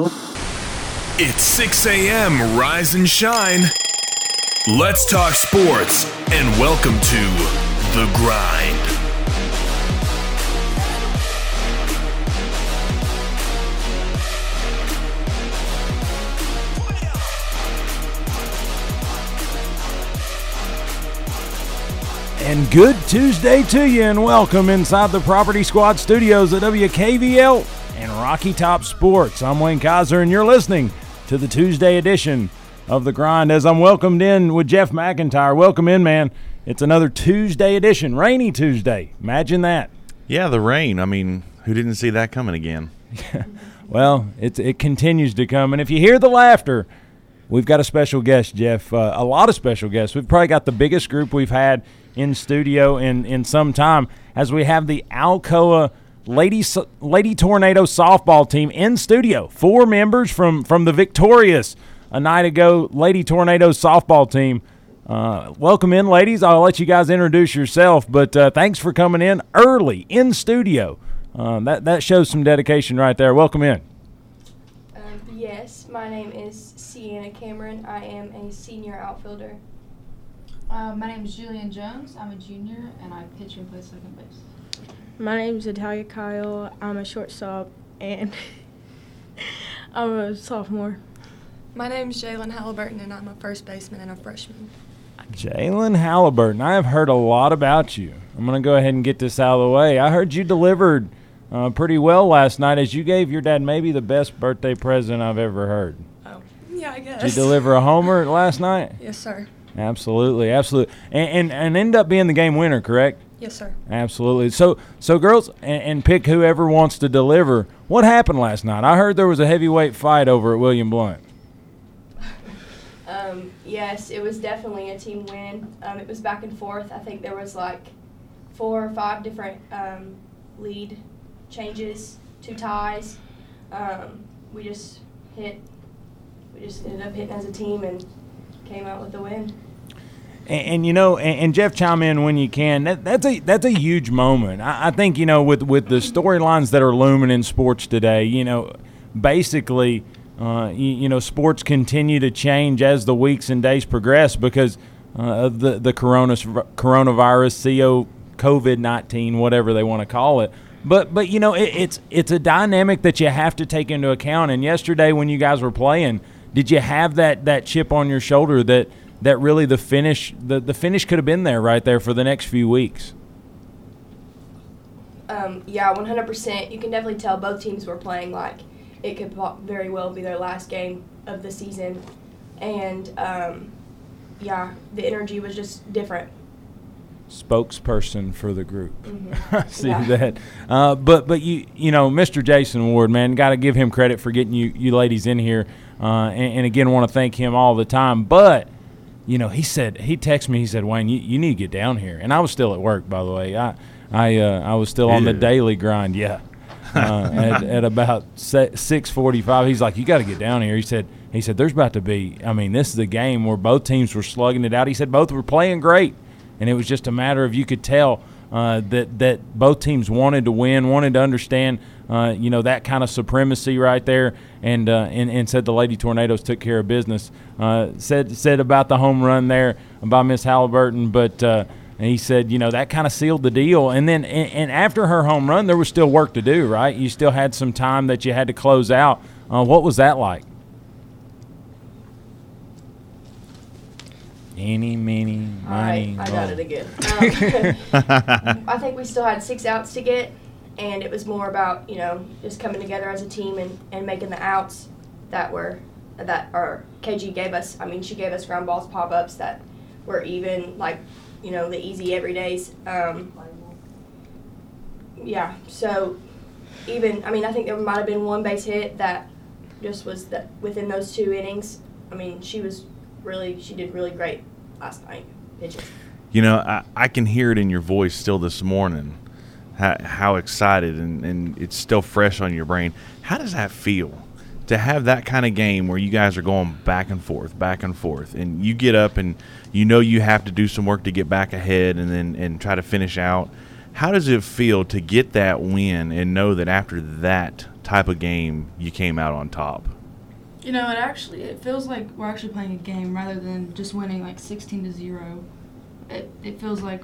It's 6 a.m. Rise and Shine. Let's talk sports and welcome to The Grind. And good Tuesday to you, and welcome inside the Property Squad studios at WKVL and Rocky Top Sports. I'm Wayne Kaiser, and you're listening to the Tuesday edition of The Grind as I'm welcomed in with Jeff McIntyre. Welcome in, man. It's another Tuesday edition, rainy Tuesday. Imagine that. Yeah, the rain. I mean, who didn't see that coming again? Well, it's, it continues to come, and if you hear the laughter, we've got a special guest, Jeff. Uh, a lot of special guests. We've probably got the biggest group we've had in studio in, in some time as we have the Alcoa Lady Lady Tornado softball team in studio. Four members from from the victorious a night ago Lady Tornado softball team. Uh, welcome in, ladies. I'll let you guys introduce yourself, but uh, thanks for coming in early in studio. Uh, that that shows some dedication right there. Welcome in. Um, yes, my name is Sienna Cameron. I am a senior outfielder. Uh, my name is Julian Jones. I'm a junior, and I pitch and play second base. My name is Natalia Kyle. I'm a shortstop, and I'm a sophomore. My name is Jalen Halliburton, and I'm a first baseman and a freshman. Jalen Halliburton. I have heard a lot about you. I'm going to go ahead and get this out of the way. I heard you delivered uh, pretty well last night as you gave your dad maybe the best birthday present I've ever heard. Oh, yeah, I guess. Did you deliver a homer last night? Yes, sir. Absolutely, absolutely, and and, and end up being the game winner, correct? Yes, sir. Absolutely. So so girls, and, and pick whoever wants to deliver. What happened last night? I heard there was a heavyweight fight over at William Blount. Um, yes, it was definitely a team win. Um, it was back and forth. I think there was like four or five different um, lead changes, two ties. Um, we just hit. We just ended up hitting as a team and came out with the win. And, and you know, and, and, Jeff, chime in when you can. That, that's a that's a huge moment. I, I think you know with with the storylines that are looming in sports today. You know, basically uh, you, you, know, sports continue to change as the weeks and days progress because uh, of the the coronavirus, CO, COVID nineteen, whatever they want to call it. But but you know, it, it's it's a dynamic that you have to take into account. And yesterday, when you guys were playing, did you have that that chip on your shoulder that that really the finish the the finish could have been there right there for the next few weeks? Um, yeah, 100%. You can definitely tell both teams were playing like it could very well be their last game of the season. And um, yeah, the energy was just different. Spokesperson for the group. Mm-hmm. See yeah. that, uh, but but you you know Mr. Jason Ward, man, got to give him credit for getting you you ladies in here, uh, and, and again want to thank him all the time. But you know he said he texted me he said Wayne you, you need to get down here, and I was still at work by the way. I I uh, I was still on the daily grind. Yeah, uh, at, at, about six forty-five. He's like, "You got to get down here." He said, "He said there's about to be. I mean, this is a game where both teams were slugging it out." He said both were playing great, and it was just a matter of you could tell uh, that that both teams wanted to win, wanted to understand, uh, you know, that kind of supremacy right there, and uh, and, and said the Lady Tornadoes took care of business. Uh, said said about the home run there by Miss Halliburton, but uh, he said, you know, that kind of sealed the deal. And then, and, and, after her home run, there was still work to do, right? You still had some time that you had to close out. Uh, what was that like? Any, many, money. I got it again. Um, I think we still had six outs to get, and it was more about you know just coming together as a team and, and making the outs that were that our KG gave us. I mean, she gave us ground balls, pop ups that were even like you know, the easy everydays. Um, yeah, so even, I mean, I think there might have been one base hit that just was that within those two innings. I mean, she was really, she did really great last night pitching. You know, I, I can hear it in your voice still this morning, how, how excited, and, and it's still fresh on your brain. How does that feel? to have that kind of game where you guys are going back and forth, back and forth, and you get up and you know you have to do some work to get back ahead and then and try to finish out. How does it feel to get that win and know that after that type of game you came out on top? You know, it actually it feels like we're actually playing a game rather than just winning like 16 to zero. It it feels like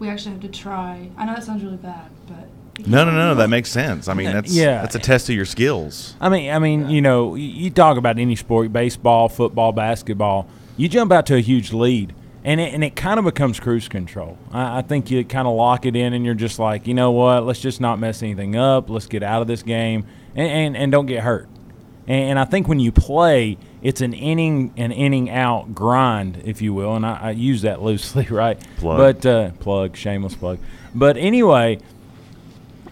we actually have to try. I know that sounds really bad, but No, no, no, that makes sense. I mean, that's Yeah. that's a test of your skills. I mean, I mean, you know, you, you talk about any sport, baseball, football, basketball. You jump out to a huge lead, and it, and it kind of becomes cruise control. I, I think you kind of lock it in, and you're just like, you know what? Let's just not mess anything up. Let's get out of this game, and and, and don't get hurt. And, and I think when you play, it's an inning an inning out grind, if you will, and I, I use that loosely, right? Plug. But uh, plug, shameless plug. But anyway,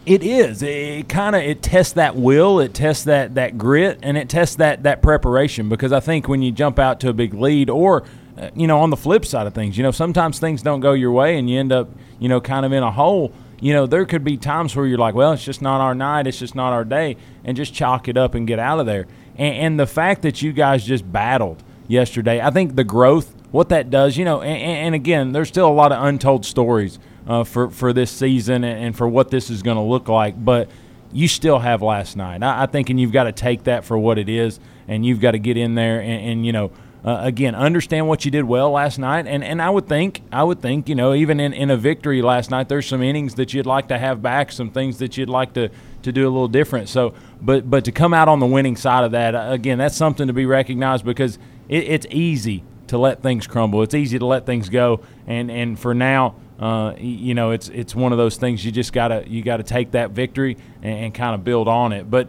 it is. It kind of it tests that will, it tests that that grit, and it tests that that preparation. Because I think when you jump out to a big lead, or uh, you know, on the flip side of things, you know, sometimes things don't go your way, and you end up, you know, kind of in a hole. You know, there could be times where you're like, well, it's just not our night, it's just not our day, and just chalk it up and get out of there. And, and the fact that you guys just battled yesterday, I think the growth, what that does, you know, and, and again, there's still a lot of untold stories uh, for for this season and, for what this is going to look like. But you still have last night. I, I think, and you've got to take that for what it is, and you've got to get in there and, and you know. Uh, again, understand what you did well last night, and, and I would think, I would think, you know, even in, in a victory last night, there's some innings that you'd like to have back, some things that you'd like to, to do a little different. So, but but to come out on the winning side of that, uh, again, that's something to be recognized because it, it's easy to let things crumble. It's easy to let things go, and and for now, uh, you know, it's it's one of those things you just gotta you gotta take that victory and, and kind of build on it. But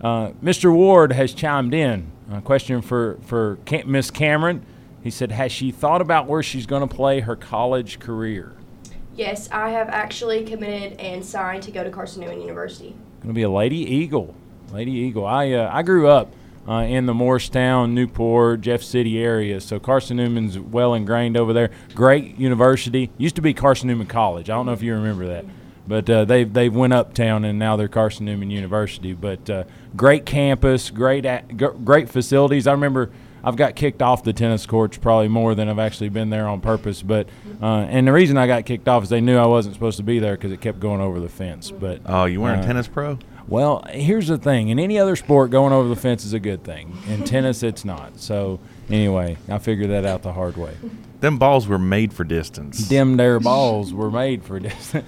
uh, Mr. Ward has chimed in. A question for for Miss Cameron. He said, "Has she thought about where she's going to play her college career? Yes, I have actually committed and signed to go to Carson Newman University. Going to be a Lady Eagle. Lady Eagle. I uh, I grew up uh, in the Morristown, Newport, Jeff City area, so Carson Newman's well ingrained over there. Great university. Used to be Carson Newman College. I don't know if you remember that, but uh, they've they've went uptown and now they're Carson Newman University. But uh, great campus, great a- g- great facilities. I remember. I've got kicked off the tennis courts probably more than I've actually been there on purpose. But uh, and the reason I got kicked off is they knew I wasn't supposed to be there because it kept going over the fence. But Oh, you weren't Uh, a tennis pro? well, here's the thing. In any other sport, going over the fence is a good thing. In tennis, it's not. So, anyway, I figured that out the hard way. Them balls were made for distance. Them there balls were made for this.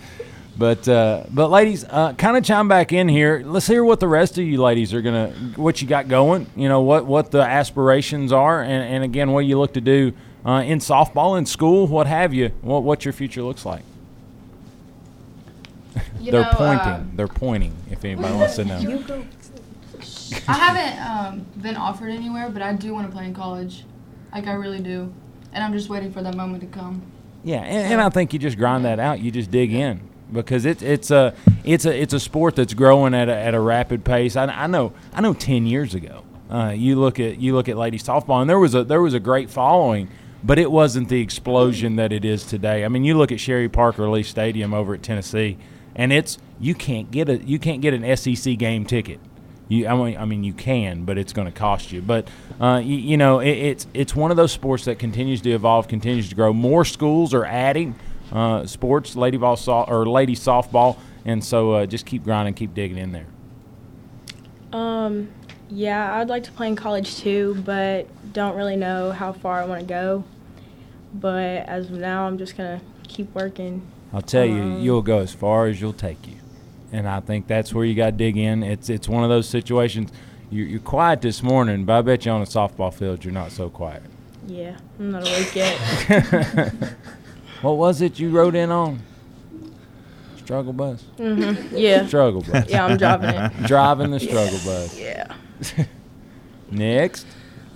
but, uh, but ladies, uh, kind of chime back in here. Let's hear what the rest of you ladies are gonna, what you got going. You know what what the aspirations are, and, and again, what you look to do uh, in softball, in school, what have you. What what your future looks like. They're know, pointing. um, They're pointing. If anybody wants to know. I haven't um, been offered anywhere, but I do want to play in college. Like I really do, and I'm just waiting for that moment to come. Yeah, and, and I think you just grind that out. You just dig in because it's it's a it's a it's a sport that's growing at a, at a rapid pace. I, I know I know ten years ago, uh, you look at you look at ladies softball, and there was a there was a great following, but it wasn't the explosion that it is today. I mean, you look at Sherri Parker Lee Stadium over at Tennessee, and it's you can't get a you can't get an SEC game ticket. You, I mean, I mean, you can, but it's going to cost you. But uh, you, you know, it, it's it's one of those sports that continues to evolve, continues to grow. More schools are adding uh, sports, lady ball so- or lady softball, and so uh, just keep grinding, keep digging in there. Um, yeah, I'd like to play in college too, but don't really know how far I want to go. But as of now, I'm just gonna keep working. I'll tell you, Um, you'll go as far as you'll take you, and I think that's where you got to dig in. It's it's one of those situations. You're, you're quiet this morning, but I bet you on a softball field you're not so quiet. Yeah, I'm not awake yet. what was it you wrote in on? Struggle bus. Mm-hmm. Yeah. Struggle bus. Yeah, I'm driving it. Driving the struggle bus. Yeah. Next.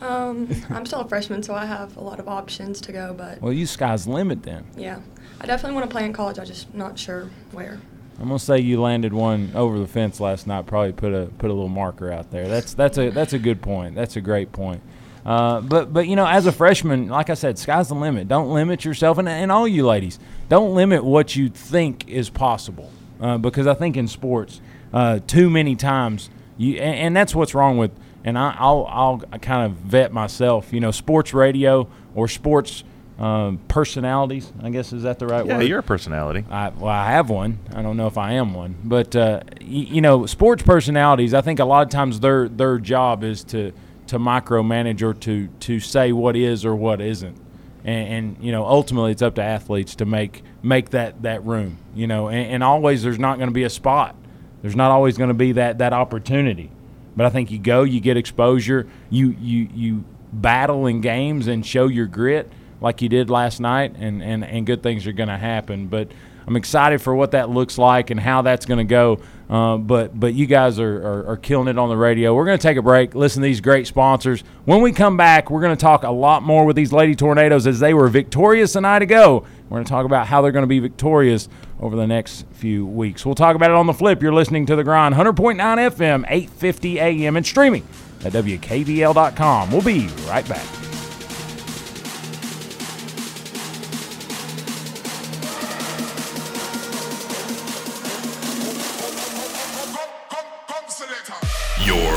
Um, I'm still a freshman, so I have a lot of options to go, but Well, you sky's the limit then. yeah. I definitely want to play in college. I'm just not sure where. I'm gonna say you landed one over the fence last night. Probably put a put a little marker out there. That's that's a that's a good point. That's a great point. Uh, but but you know, as a freshman, like I said, sky's the limit. Don't limit yourself, and, and all you ladies, don't limit what you think is possible. Uh, because I think in sports, uh, too many times you, and, and that's what's wrong with. And I, I'll I'll kind of vet myself. You know, sports radio or sports um, personalities. I guess is that the right Yeah, word? you're a personality. I, well, I have one. I don't know if I am one, but uh, y- you know, sports personalities. I think a lot of times their their job is to to micromanage or to to say what is or what isn't, and, and you know, ultimately it's up to athletes to make make that that room. You know, and, and always there's not going to be a spot. There's not always going to be that that opportunity. But I think you go, you get exposure, you you you battle in games and show your grit like you did last night, and and and good things are going to happen. But I'm excited for what that looks like and how that's going to go. Uh, but but you guys are, are, are killing it on the radio. We're going to take a break, listen to these great sponsors. When we come back, we're going to talk a lot more with these Lady Tornadoes as they were victorious a night ago. We're going to talk about how they're going to be victorious over the next few weeks. We'll talk about it on the flip. You're listening to the grind, 100.9 FM, 850 AM, and streaming at WKVL.com. We'll be right back.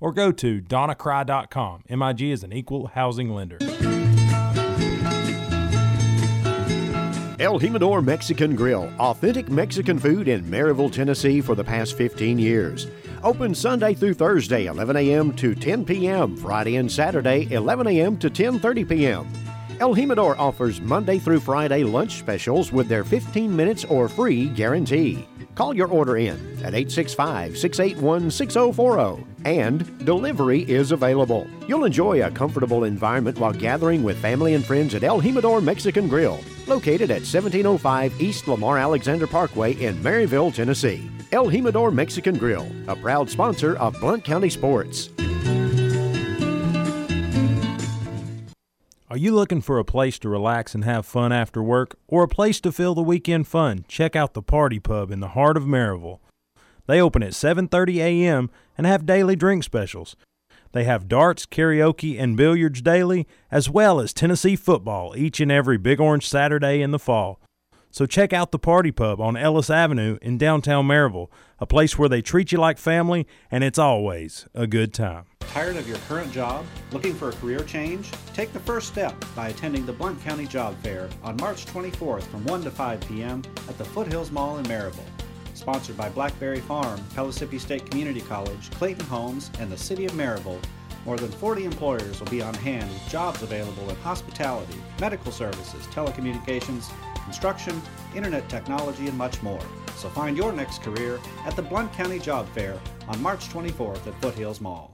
or go to donnacry.com. MIG is an equal housing lender. El Jimador Mexican Grill, authentic Mexican food in Maryville, Tennessee for the past 15 years. Open Sunday through Thursday, 11 a.m. to 10 p.m. Friday and Saturday, 11 a.m. to 10:30 p.m. El Jimador offers Monday through Friday lunch specials with their 15 minutes or free guarantee. Call your order in at 865 681 6040 and delivery is available. You'll enjoy a comfortable environment while gathering with family and friends at El Jimador Mexican Grill, located at 1705 East Lamar Alexander Parkway in Maryville, Tennessee. El Jimador Mexican Grill, a proud sponsor of Blount County Sports. Are you looking for a place to relax and have fun after work or a place to fill the weekend fun? Check out the Party Pub in the heart of Maryville. They open at 7:30 a.m. and have daily drink specials. They have darts, karaoke, and billiards daily, as well as Tennessee football each and every Big Orange Saturday in the fall. So check out the Party Pub on Ellis Avenue in downtown Maryville, a place where they treat you like family and it's always a good time. Tired of your current job? Looking for a career change? Take the first step by attending the Blount County Job Fair on March 24th from 1 to 5 p.m. at the Foothills Mall in Maryville. Sponsored by Blackberry Farm, Pellissippi State Community College, Clayton Homes, and the City of Maryville, more than 40 employers will be on hand with jobs available in hospitality, medical services, telecommunications, construction, internet technology, and much more. So find your next career at the Blount County Job Fair on March 24th at Foothills Mall.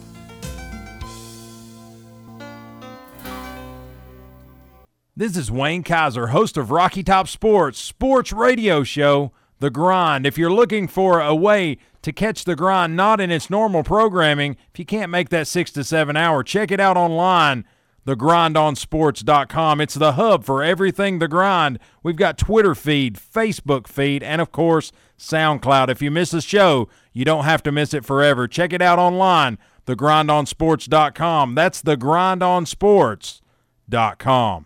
This is Wayne Kaiser, host of Rocky Top Sports, sports radio show, The Grind. If you're looking for a way to catch The Grind not in its normal programming, if you can't make that six to seven hour, check it out online. thegrindonsports.com. It's the hub for everything the grind. We've got Twitter feed, Facebook feed, and of course, SoundCloud. If you miss a show, you don't have to miss it forever. Check it out online, thegrindonsports.com. That's thegrindonsports.com.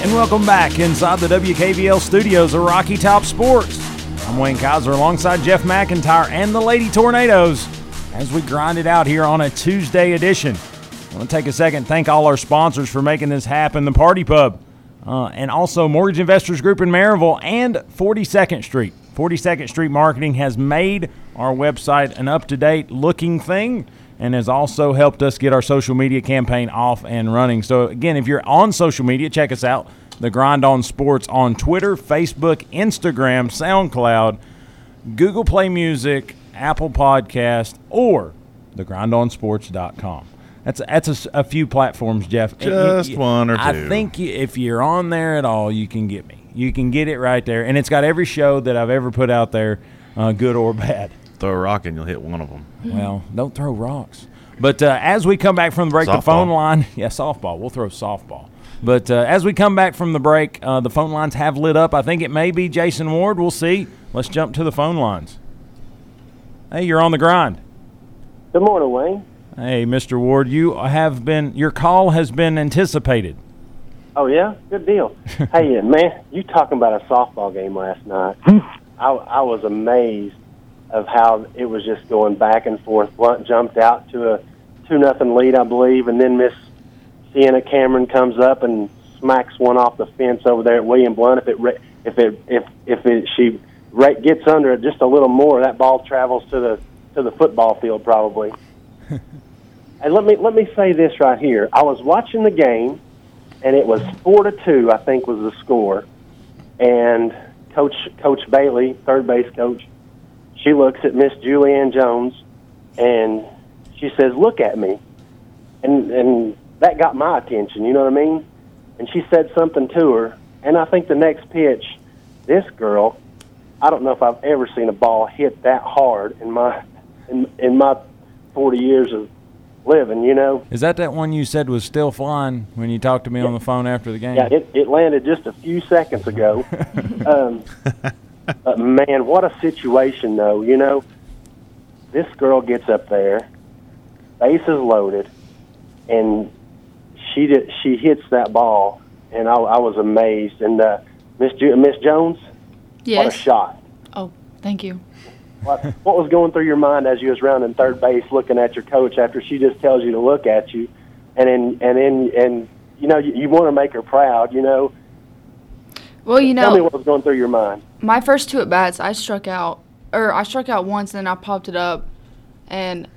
And welcome back inside the WKVL studios of Rocky Top Sports. I'm Wayne Kaiser alongside Jeff McIntyre and the Lady Tornadoes as we grind it out here on a Tuesday edition. I want to take a second thank all our sponsors for making this happen the Party Pub, uh, and also Mortgage Investors Group in Maryville and 42nd Street. 42nd Street Marketing has made our website an up to date looking thing and has also helped us get our social media campaign off and running. So, again, if you're on social media, check us out. The Grind On Sports on Twitter, Facebook, Instagram, SoundCloud, Google Play Music, Apple Podcast, or thegrindonsports.com. That's that's a, a few platforms, Jeff. Just one or two. I think you, if you're on there at all, you can get me. You can get it right there, and it's got every show that I've ever put out there, uh, good or bad. Throw a rock and you'll hit one of them. Well, don't throw rocks. But uh, as we come back from the break, the phone line, yeah, softball. We'll throw softball. But uh, as we come back from the break, uh, the phone lines have lit up. I think it may be Jason Ward. We'll see. Let's jump to the phone lines. Hey, you're on the grind. Good morning, Wayne. Hey, Mr. Ward, you have been. Your call has been anticipated. Oh yeah, good deal. hey, uh, man, you talking about a softball game last night? I, I was amazed of how it was just going back and forth. Blount jumped out to a two nothing lead, I believe, and then Miss Sienna Cameron comes up and smacks one off the fence over there at William Blount. If it if it if if it, she gets under it just a little more, that ball travels to the to the football field probably. and let me let me say this right here. I was watching the game and it was four to two, I think was the score. And Coach Coach Bailey, third base coach, she looks at Miss Julianne Jones and she says, "Look at me," and and that got my attention. You know what I mean? And she said something to her, and I think the next pitch, this girl, I don't know if I've ever seen a ball hit that hard in my in in my forty years of living. You know. Is that that one you said was still flying when you talked to me on the phone after the game? Yeah, it, it landed just a few seconds ago. um, but man, what a situation, though. You know, this girl gets up there, bases loaded, and she did, she hits that ball, and I, I was amazed. And uh, Miss Ju- Miss Jones, what a shot! Oh, thank you. What, what was going through your mind as you was rounding third base, looking at your coach after she just tells you to look at you, and then and then and you know you, you want to make her proud, you know. Well, you know, Tell me know, what was going through your mind. my first two at bats, I struck out, or I struck out once, and then I popped it up, and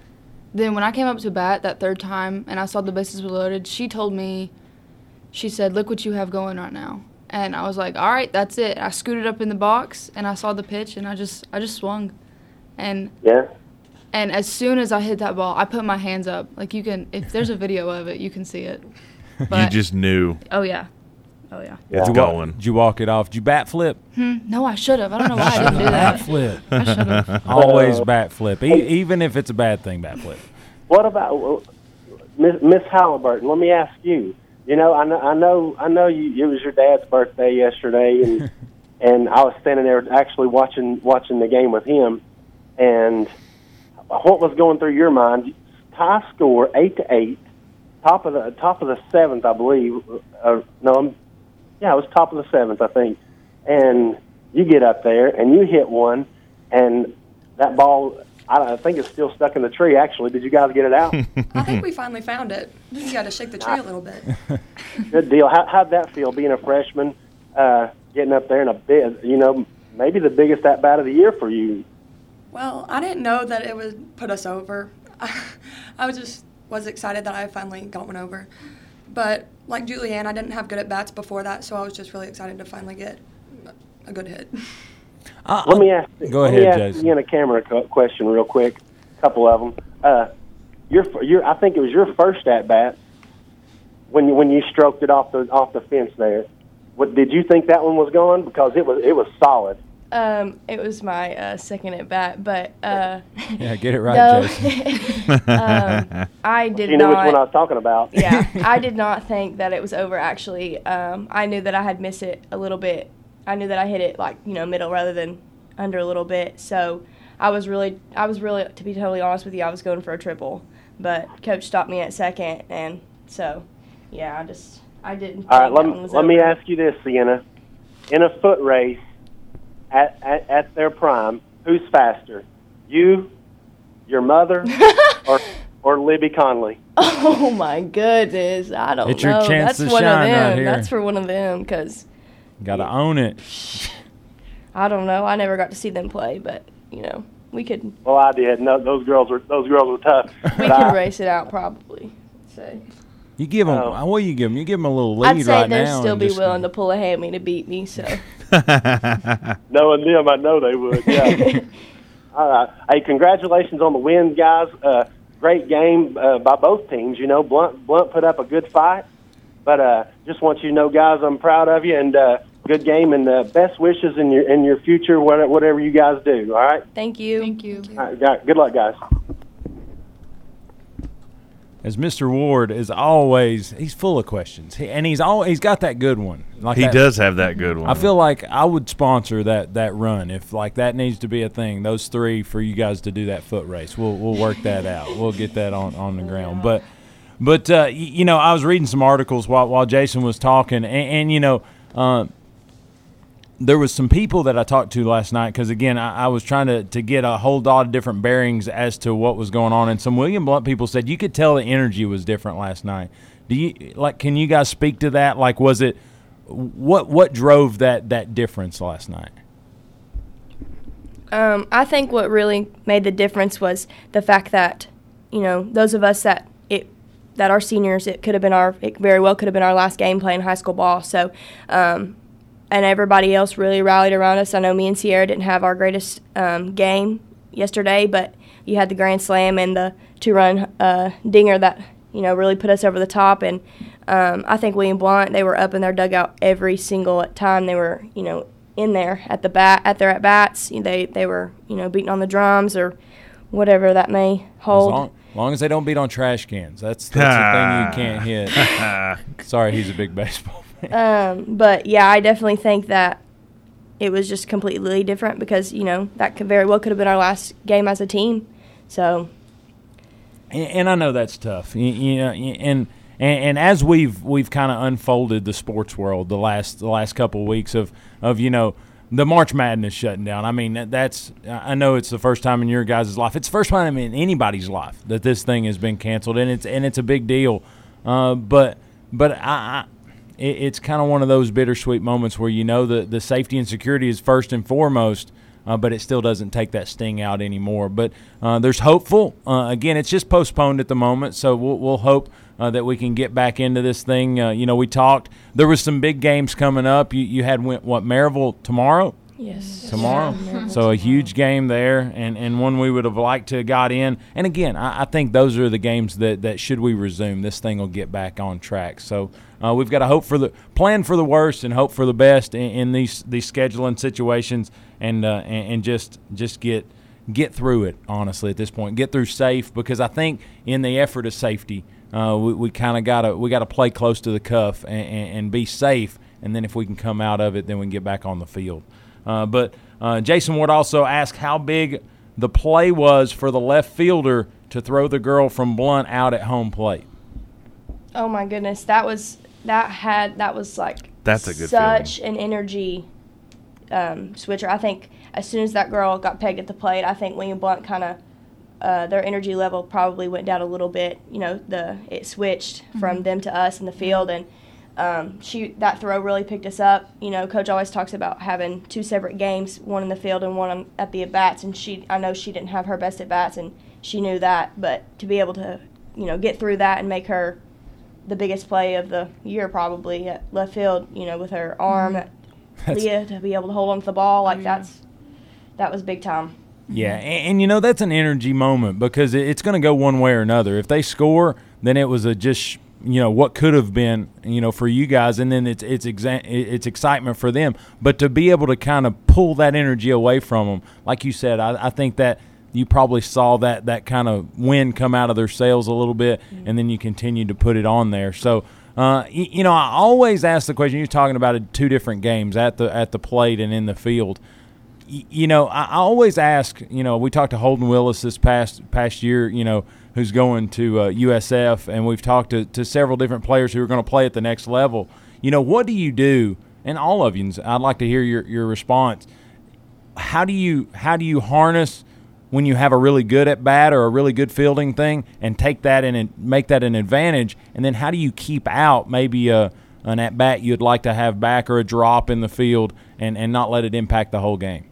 then when I came up to bat that third time, and I saw the bases were loaded, she told me, she said, "Look what you have going right now," and I was like, "All right, that's it." I scooted up in the box, and I saw the pitch, and I just, I just swung, and Yeah. and as soon as I hit that ball, I put my hands up. Like you can, if there's a video of it, you can see it. you just knew Oh yeah, oh yeah. it's Did you, wa- going. did you walk it off? Did you bat flip? Hmm, no, I should have. I don't know why I didn't do Bat that. flip. I should have. Always Uh, bat flip, e- even if it's a bad thing. Bat flip. What about uh, Miss, Miss Halliburton? Let me ask you. You know, I know, I know, I know. You, it was your dad's birthday yesterday, and and I was standing there actually watching watching the game with him. And what was going through your mind? Tie score eight to eight, top of the top of the seventh, I believe. Uh, no, I'm, yeah, it was top of the seventh, I think. And you get up there and you hit one, and that ball. I, I think it's still stuck in the tree. Actually, did you guys get it out? I think we finally found it. You got to shake the tree a little bit. Good deal. How, how'd that feel, being a freshman, uh, getting up there in a bit, you know, maybe the biggest at bat of the year for you? Well, I didn't know that it would put us over. I was just was excited that I finally got one over. But like Julianne, I didn't have good at bats before that, so I was just really excited to finally get a good hit. Uh, let me ask. Go let ahead, me ask Jason. Ian a camera co- question real quick. A couple of them. Uh, your, your, I think it was your first at bat when you, when you stroked it off the off the fence there. What did you think that one was gone? Because it was it was solid. Um, it was my uh, second at bat, but uh, Yeah, get it right, no, Jason. um, I did not. you knew not. which one I was talking about. yeah, I did not think that it was over. Actually, um, I knew that I had missed it a little bit. I knew that I hit it like you know middle rather than under a little bit. So I was really, I was really, to be totally honest with you, I was going for a triple, but coach stopped me at second, and so yeah, I just I didn't. All right, think let that me one was let me ask you this, Sienna. In a foot race, at, at at their prime, who's faster, you, your mother, or or Libby Conley? Oh my goodness, I don't It's know. your chance That's to one shine of right them. here. That's for one of them because Got to own it. I don't know. I never got to see them play, but you know we could Well, I did. No, those girls were those girls were tough. we But I- could race it out probably. So You give them. Oh. What you give them? You give them a little lead I'd say right they'd still be willing to pull a hammy to beat me. So Knowing them, I know they would. Yeah. All right. Hey, congratulations on the win, guys. Uh, great game uh, by both teams. You know, Blount Blount put up a good fight, but uh, just want you to know, guys, I'm proud of you and uh, good game and uh, best wishes in your in your future, whatever, whatever you guys do. All right. thank you. Thank you. All right. gu- Good luck, guys. As Mr. Ward is always, he's full of questions, he, and he's all he's got that good one. Like He that- does have that good one. I feel like I would sponsor that that run if like that needs to be a thing. Those three for you guys to do that foot race. We'll we'll work that out. We'll get that on on the ground. But but uh, you know I was reading some articles while while Jason was talking, and, and you know. Uh, there was some people that I talked to last night because again I, I was trying to, to get a whole lot of different bearings as to what was going on and some William Blount people said you could tell the energy was different last night. Do you like can you guys speak to that? Like was it what what drove that that difference last night? Um, I think what really made the difference was the fact that you know those of us that it that are seniors, it could have been our it very well could have been our last game playing high school ball. So. Um, and everybody else really rallied around us. I know me and Sierra didn't have our greatest um, game yesterday, but you had the grand slam and the two-run uh, dinger that you know really put us over the top. And um, I think William Blount they were up in their dugout every single time they were you know in there at the bat at their at bats. They they were you know beating on the drums or whatever that may As hold. long, long as they don't beat on trash cans, that's that's the thing you can't hit. Sorry, he's a big baseball fan. Um, but yeah, I definitely think that it was just completely different because you know that could very well could have been our last game as a team. So and, and I know that's tough. You, you know, and, and and as we've we've kind of unfolded the sports world the last the last couple of weeks of of you know the March Madness shutting down. I mean that's I know it's the first time in your guys' life. It's the first time in anybody's life that this thing has been canceled, and it's and it's a big deal. Uh, but but I. It, it's kind of one of those bittersweet moments where you know the, the safety and security is first and foremost, uh, but it still doesn't take that sting out anymore. But uh, there's hopeful. Uh, again, it's just postponed at the moment, so we'll, we'll hope uh, that we can get back into this thing. Uh, you know, we talked. There was some big games coming up. You, you had went, what Maryville tomorrow yes, tomorrow. So a huge game there, and, and one we would have liked to have got in. And again, I, I think those are the games that, that should we resume, this thing will get back on track. So uh, we've got to hope for the plan for the worst and hope for the best in, in these these scheduling situations, and, uh, and and just just get get through it. Honestly, at this point, get through safe because I think in the effort of safety, uh, we, we kind of got to we got to play close to the cuff and, and, and be safe. And then if we can come out of it, then we can get back on the field. Uh, but uh, Jason Ward also asked how big the play was for the left fielder to throw the girl from Blount out at home plate. Oh my goodness, that was that had that was like That's a good such an energy um, switcher. I think as soon as that girl got pegged at the plate, I think William Blount kind of uh, their energy level probably went down a little bit. You know, the it switched from them to us in the field, and um, she that throw really picked us up. You know, coach always talks about having two separate games, one in the field and one on, at the at bats. And she, I know she didn't have her best at bats, and she knew that. But to be able to you know, get through that and make her the biggest play of the year probably at left field. You know, with her arm, that That's- Leah to be able to hold on to the ball like that's that was big time. Yeah, and, and you know that's an energy moment because it, it's going to go one way or another. If they score, then it was a just you know what could have been you know for you guys, and then it's it's exa- it's excitement for them. But to be able to kind of pull that energy away from them, like you said, I, I think that you probably saw that that kind of wind come out of their sails a little bit, and then you continued to put it on there. So. Uh, y- you know, I always ask the question. You're talking about two different games at the at the plate and in the field you know, I, I always ask. You know, we talked to Holden Willis this past past year. You know, who's going to uh, USF, and we've talked to, to several different players who are going to play at the next level. You know, what do you do? And all of you, I'd like to hear your, your response. How do you how do you harness when you have a really good at bat or a really good fielding thing, and take that and make that an advantage? And then how do you keep out maybe a an at bat you'd like to have back or a drop in the field, and, and not let it impact the whole game?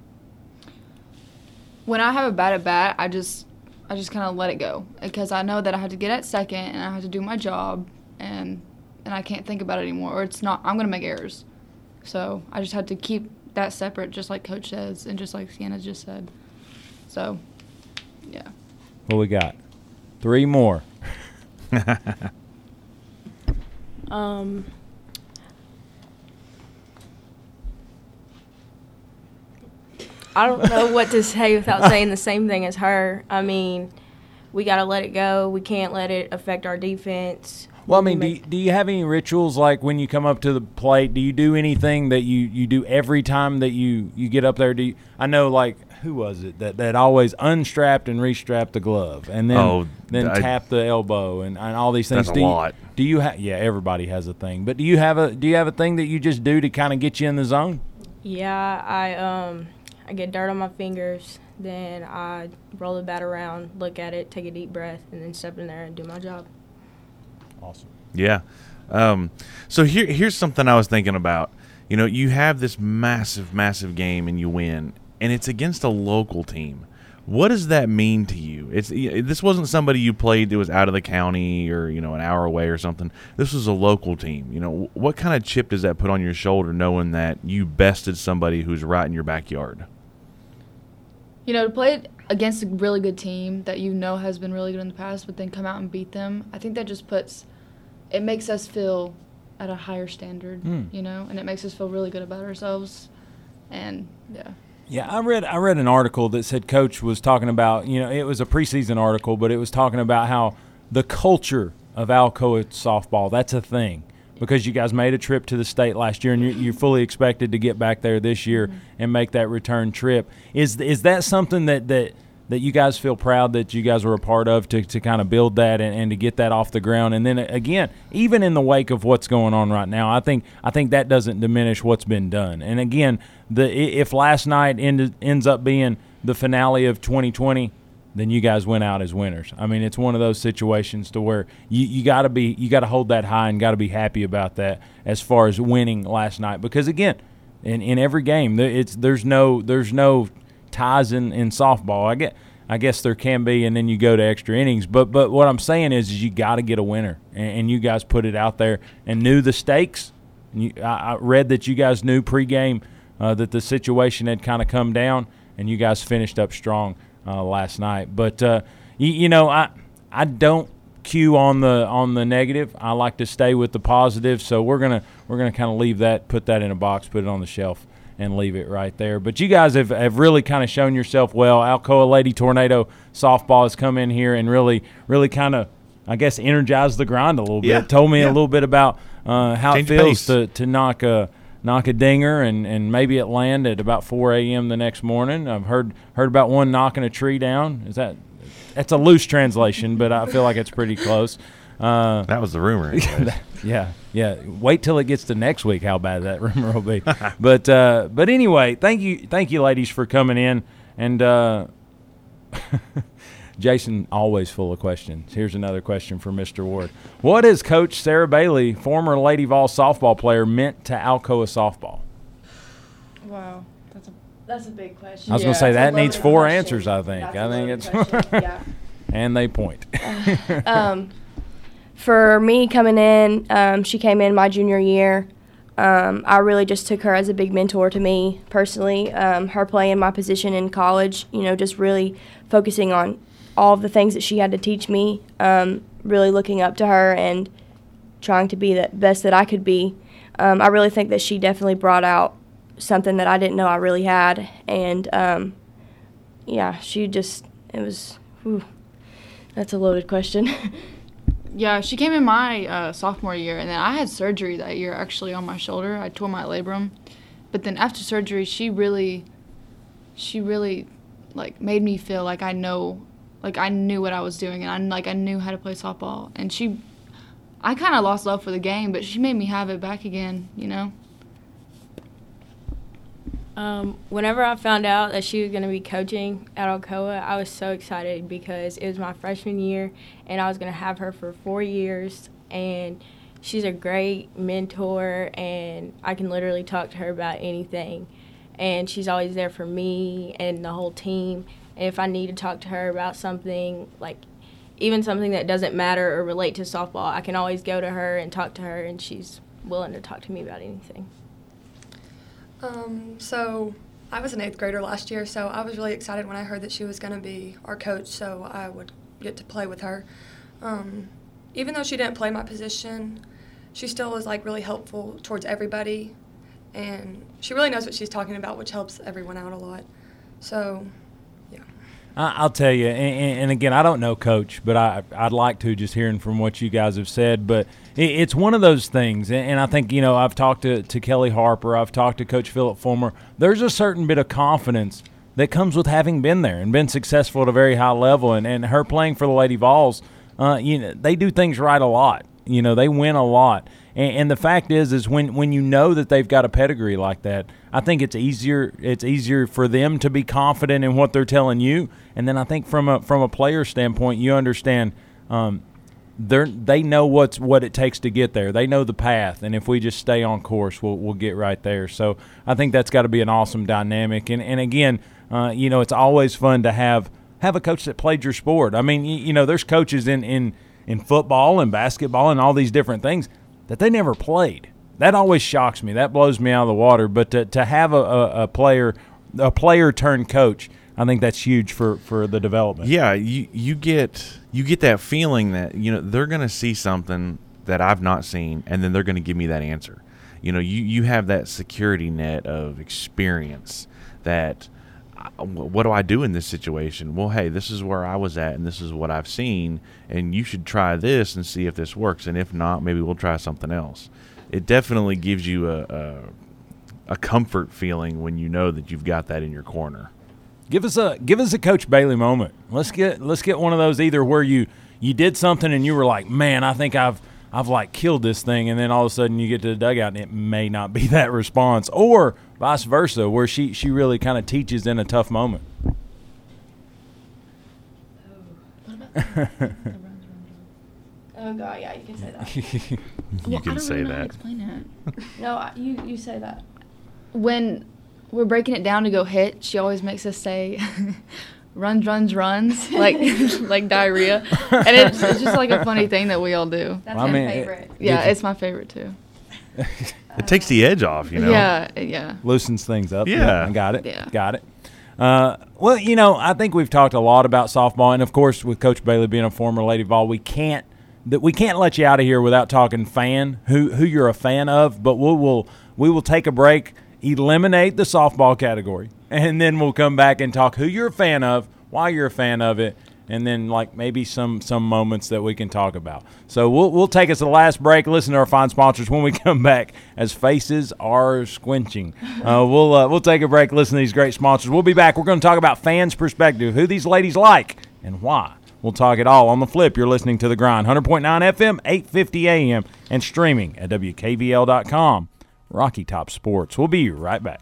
when I have a bad at bat, I just I just kind of let it go because I know that I have to get at second and I have to do my job and and I can't think about it anymore or it's not I'm gonna make errors. So I just had to keep that separate, just like Coach says and just like Sienna just said. So, yeah. What we got? Three more. Um, I don't know what to say without saying the same thing as her. I mean, we got to let it go. We can't let it affect our defense. Well, I mean, do you, do you have any rituals like when you come up to the plate? Do you do anything that you, you do every time that you, you get up there? Do you, I know like who was it that, that always unstrapped and restrapped the glove and then Oh, then I- tap the elbow and, and all these things. That's a do you, lot. Do you have? Yeah, everybody has a thing. But do you have a do you have a thing that you just do to kind of get you in the zone? Yeah, I um, I get dirt on my fingers. Then I roll the bat around, look at it, take a deep breath, and then step in there and do my job. Awesome. Yeah. Um, so here, here's something I was thinking about. You know, you have this massive, massive game and you win, and it's against a local team. What does that mean to you? It's this wasn't somebody you played that was out of the county or you know an hour away or something. This was a local team. You know, what kind of chip does that put on your shoulder knowing that you bested somebody who's right in your backyard? You know, to play against a really good team that you know has been really good in the past, but then come out and beat them, I think that just puts, it makes us feel at a higher standard, Hmm. you know, and it makes us feel really good about ourselves. And yeah. Yeah, I read I read an article that said coach was talking about, you know, it was a preseason article, but it was talking about how the culture of Alcoa softball, that's a thing. Because you guys made a trip to the state last year and you're, you're fully expected to get back there this year mm-hmm. and make that return trip. Is is that something that, that that you guys feel proud that you guys were a part of to, to kind of build that and, and to get that off the ground? And then uh, again even in the wake of what's going on right now I think I think that doesn't diminish what's been done. And again the if last night ended, ends up being the finale of 2020 then you guys went out as winners I mean it's one of those situations to where you, you got to be you got to hold that high and got to be happy about that as far as winning last night because again in, in every game it's there's no there's no ties in, in softball. I get I guess there can be, and then you go to extra innings. But but what I'm saying is, is you got to get a winner, and, and you guys put it out there and knew the stakes. You, I, I read that you guys knew pregame uh, that the situation had kind of come down, and you guys finished up strong uh, last night. But uh, you, you know, I I don't cue on the on the negative. I like to stay with the positive. So we're gonna we're gonna kind of leave that, put that in a box, put it on the shelf, and leave it right there. But you guys have, have really kind of shown yourself well. Alcoa Lady Tornado softball has come in here and really really kind of I guess energized the grind a little bit. Yeah, Told me yeah. a little bit about uh, how Change it feels to, to knock a knock a dinger and, and maybe it land at about 4 a.m. the next morning. I've heard heard about one knocking a tree down. Is that that's a loose translation, but I feel like it's pretty close. Uh, That was the rumor. yeah, yeah. Wait till it gets to next week. How bad that rumor will be. but uh, but anyway, thank you, thank you, ladies, for coming in. And uh, Jason, always full of questions. Here's another question for Mr. Ward. What has Coach Sarah Bailey, former Lady Vol softball player, meant to Alcoa softball? Wow. That's a That's a big question. I was Yeah. gonna say that needs four question. answers. I think. That's I a think it's. yeah. and they point. um, for me coming in, um, she came in my junior year. Um, I really just took her as a big mentor to me personally. Um, her playing my position in college, you know, just really focusing on all the things that she had to teach me, um, really looking up to her and trying to be the best that I could be. Um, I really think that she definitely brought out something that I didn't know I really had. And um, yeah, she just, it was, whew, that's a loaded question. Yeah, she came in my uh, sophomore year, and then I had surgery that year actually on my shoulder. I tore my labrum, but then after surgery, she really, she really, like made me feel like I know, like I knew what I was doing, and I like I knew how to play softball. And she, I kind of lost love for the game, but she made me have it back again. You know. Um, whenever I found out that she was going to be coaching at Alcoa, I was so excited because it was my freshman year and I was going to have her for four years. And she's a great mentor, and I can literally talk to her about anything. And she's always there for me and the whole team. If I need to talk to her about something, like even something that doesn't matter or relate to softball, I can always go to her and talk to her, and she's willing to talk to me about anything. Um, so I was an eighth grader last year, so I was really excited when I heard that she was going to be our coach, so I would get to play with her. Um, even though she didn't play my position, she still was like really helpful towards everybody, and she really knows what she's talking about, which helps everyone out a lot. So. I'll tell you, and, again, I don't know Coach, but I I'd like to just hearing from what you guys have said. But it, it's one of those things, and I think you know I've talked to, to Kellie Harper, I've talked to Coach Phillip Fulmer. There's a certain bit of confidence that comes with having been there and been successful at a very high level, and, and her playing for the Lady Vols, uh, you know, they do things right a lot. You know, they win a lot. And, and, the fact is, is when, when you know that they've got a pedigree like that, I think it's easier. It's easier for them to be confident in what they're telling you. And then I think from a from a player standpoint, you understand. Um, they they know what's what it takes to get there. They know the path, and if we just stay on course, we'll we'll get right there. So I think that's got to be an awesome dynamic. And and again, uh, you know, it's always fun to have have a coach that played your sport. I mean, you, you know, there's coaches in in in football and basketball and all these different things that they never played. That always shocks me. That blows me out of the water. But to, to have a, a, a player, a player turned coach, I think that's huge for, for the development. Yeah, you you get you get that feeling that you know they're going to see something that I've not seen, and then they're going to give me that answer. You know, you you have that security net of experience that what do I do in this situation? Well, hey, this is where I was at, and this is what I've seen, and you should try this and see if this works. And if not, maybe we'll try something else. It definitely gives you a, a, a comfort feeling when you know that you've got that in your corner. Give us a give us a Coach Bailey moment. Let's get let's get one of those either where you you did something and you were like, man, I think I've I've like killed this thing, and then all of a sudden you get to the dugout and it may not be that response, or vice versa, where she she really kind of teaches in a tough moment. oh God, yeah, you can say that. you well, can say that. explain it. no, you you say that. When we're breaking it down to go hit, she always makes us say. Runs, runs, runs, like like diarrhea, and it's, it's, just like a funny thing that we all do. That's well, my mean, favorite. It, yeah, it's my favorite too. it takes the edge off, you know. Yeah, yeah. Loosens things up. Yeah, yeah got it. Yeah, got it. Uh, well, you know, I think we've talked a lot about softball, and of course, with Coach Bailey being a former Lady Vol, we can't that we can't let you out of here without talking fan who who you're a fan of. But we will we will take a break, eliminate the softball category, and then we'll come back and talk who you're a fan of, why you're a fan of it, and then like maybe some some moments that we can talk about. So we'll we'll take us to the last break. Listen to our fine sponsors when we come back as faces are squinching. Uh, we'll uh, we'll take a break. Listen to these great sponsors. We'll be back. We're going to talk about fans' perspective, who these ladies like, and why. We'll talk it all on the flip. You're listening to the grind, 100.9 FM, 8:50 a.m. and streaming at wkvl.com. Rocky Top Sports. We'll be right back.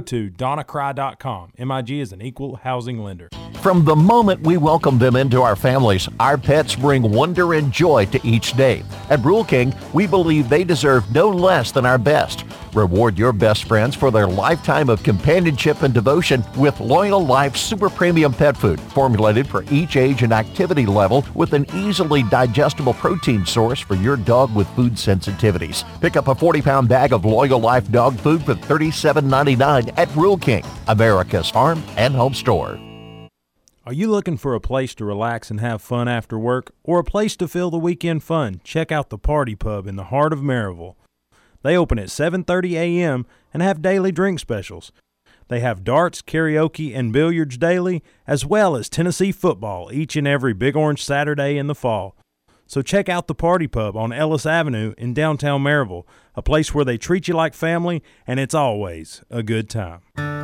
to donnacry.com. MIG is an equal housing lender. From the moment we welcome them into our families, our pets bring wonder and joy to each day. At Rural King, we believe they deserve no less than our best. Reward your best friends for their lifetime of companionship and devotion with Loyal Life Super Premium Pet Food, formulated for each age and activity level with an easily digestible protein source for your dog with food sensitivities. Pick up a 40-pound bag of Loyal Life dog food for $37.99 at Rural King, America's farm and home store. Are you looking for a place to relax and have fun after work or a place to fill the weekend fun? Check out the Party Pub in the heart of Maryville. They open at 7:30 a.m. and have daily drink specials. They have darts, karaoke, and billiards daily, as well as Tennessee football each and every Big Orange Saturday in the fall. So check out the Party Pub on Ellis Avenue in downtown Maryville, a place where they treat you like family and it's always a good time.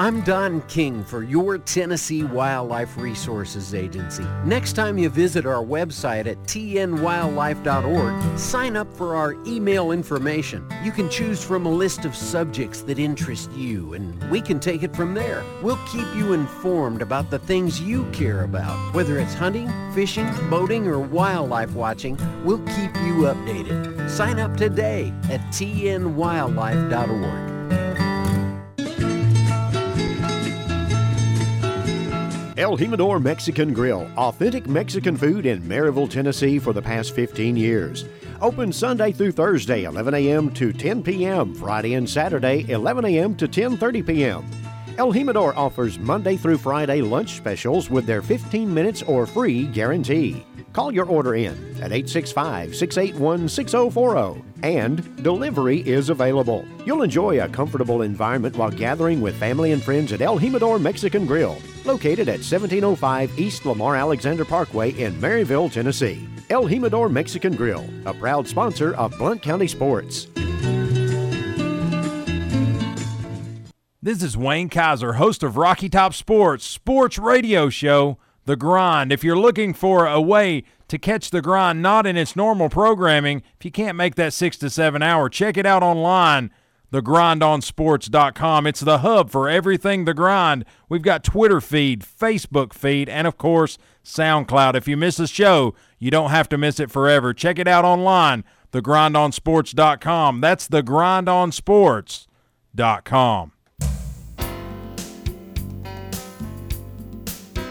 I'm Don King for your Tennessee Wildlife Resources Agency. Next time you visit our website at tnwildlife.org, sign up for our email information. You can choose from a list of subjects that interest you, and we can take it from there. We'll keep you informed about the things you care about. Whether it's hunting, fishing, boating, or wildlife watching, we'll keep you updated. Sign up today at tnwildlife.org. El Jimador Mexican Grill, authentic Mexican food in Maryville, Tennessee for the past 15 years. Open Sunday through Thursday, 11 a.m. to 10 p.m., Friday and Saturday, 11 a.m. to 10:30 p.m. El Jimador offers Monday through Friday lunch specials with their 15 minutes or free guarantee. Call your order in at 865 681 6040 and delivery is available. You'll enjoy a comfortable environment while gathering with family and friends at El Jimador Mexican Grill, located at 1705 East Lamar Alexander Parkway in Maryville, Tennessee. El Jimador Mexican Grill, a proud sponsor of Blount County Sports. This is Wayne Kaiser, host of Rocky Top Sports, sports radio show, The Grind. If you're looking for a way to catch The Grind not in its normal programming, if you can't make that six to seven hour, check it out online, thegrindonsports.com. It's the hub for everything The Grind. We've got Twitter feed, Facebook feed, and of course, SoundCloud. If you miss a show, you don't have to miss it forever. Check it out online, thegrindonsports.com. That's thegrindonsports.com.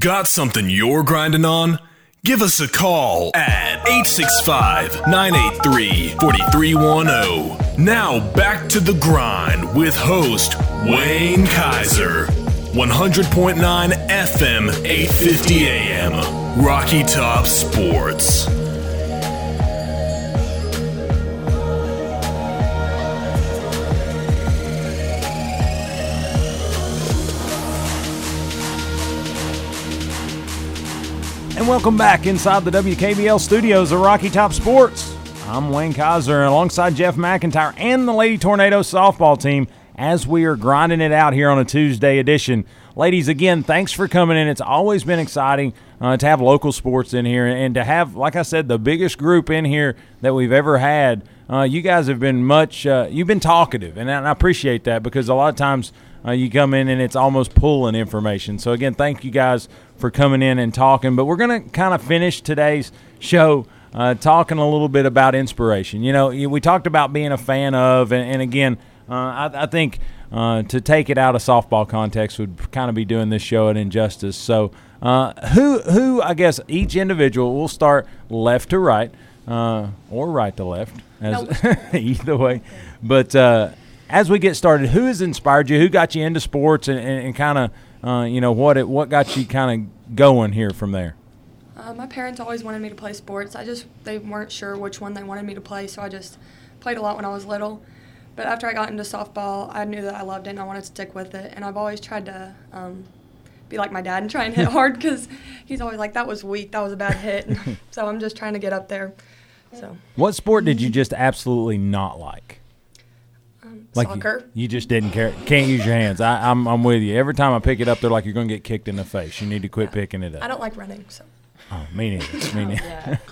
Got something you're grinding on? Give us a call at 865 983 4310. Now back to the grind with host Wayne Kaiser. 100.9 FM, 850 AM. Rocky Top Sports. And welcome back inside the WKVL studios of Rocky Top Sports. I'm Wayne Kaiser, alongside Jeff McIntyre and the Lady Tornado softball team as we are grinding it out here on a Tuesday edition. Ladies, again, thanks for coming in. It's always been exciting uh, to have local sports in here and to have, like I said, the biggest group in here that we've ever had. Uh, you guys have been much, uh, you've been talkative, and I appreciate that because a lot of times uh, you come in and it's almost pulling information. So, again, thank you guys for coming in and talking. But we're going to kind of finish today's show uh, talking a little bit about inspiration. You know, we talked about being a fan of, and, and again, uh, I, I, think uh, to take it out of softball context would kind of be doing this show an injustice. So, uh, who, who, I guess each individual, will start left to right uh, or right to left, as either way. But uh, as we get started, who has inspired you? Who got you into sports, and, and, and kind of, you know, what it, what got you kind of going here from there? Uh, my parents always wanted me to play sports. I just they weren't sure which one they wanted me to play, so I just played a lot when I was little. But after I got into softball, I knew that I loved it and I wanted to stick with it. And I've always tried to um, be like my dad and try and hit hard because he's always like, "That was weak. That was a bad hit." so I'm just trying to get up there. So. What sport did you just absolutely not like? Um, like soccer. You, you, just didn't care. Can't use your hands. I, I'm I'm with you. Every time I pick it up, they're like, "You're going to get kicked in the face. You need to quit yeah. picking it up." I don't like running, so. Oh, me neither. Me neither.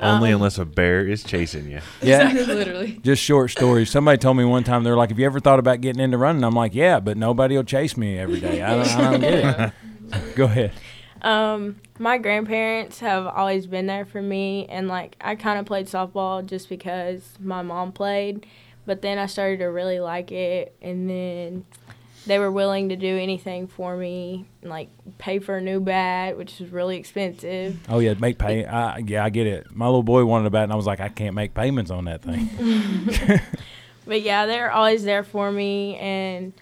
Only unless a bear is chasing you. Yeah, Exactly, literally. Just short stories. Somebody told me one time they're like, "Have you ever thought about getting into running?" I'm like, "Yeah, but nobody will chase me every day. I don't, I don't get it." Go ahead. Um, my grandparents have always been there for me, and like I kind of played softball just because my mom played, but then I started to really like it, and then they were willing to do anything for me, like pay for a new bat, which is really expensive. Oh yeah, make pay. I, yeah, I get it. My little boy wanted a bat, and I was like, I can't make payments on that thing. but yeah, they're always there for me, and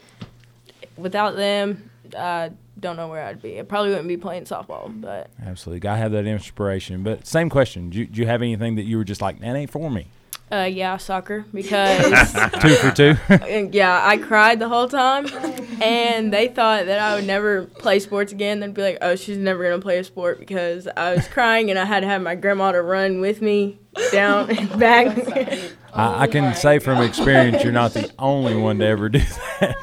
without them, uh, don't know where I'd be. I probably wouldn't be playing softball, but absolutely, gotta have that inspiration. But same question: do you, do you have anything that you were just like, that ain't for me? Uh, yeah, soccer because two for two. yeah, I cried the whole time, and they thought that I would never play sports again. They'd be like, "Oh, she's never gonna play a sport because I was crying and I had to have my grandma to run with me down and back." I, I can say from experience, you're not the only one to ever do that.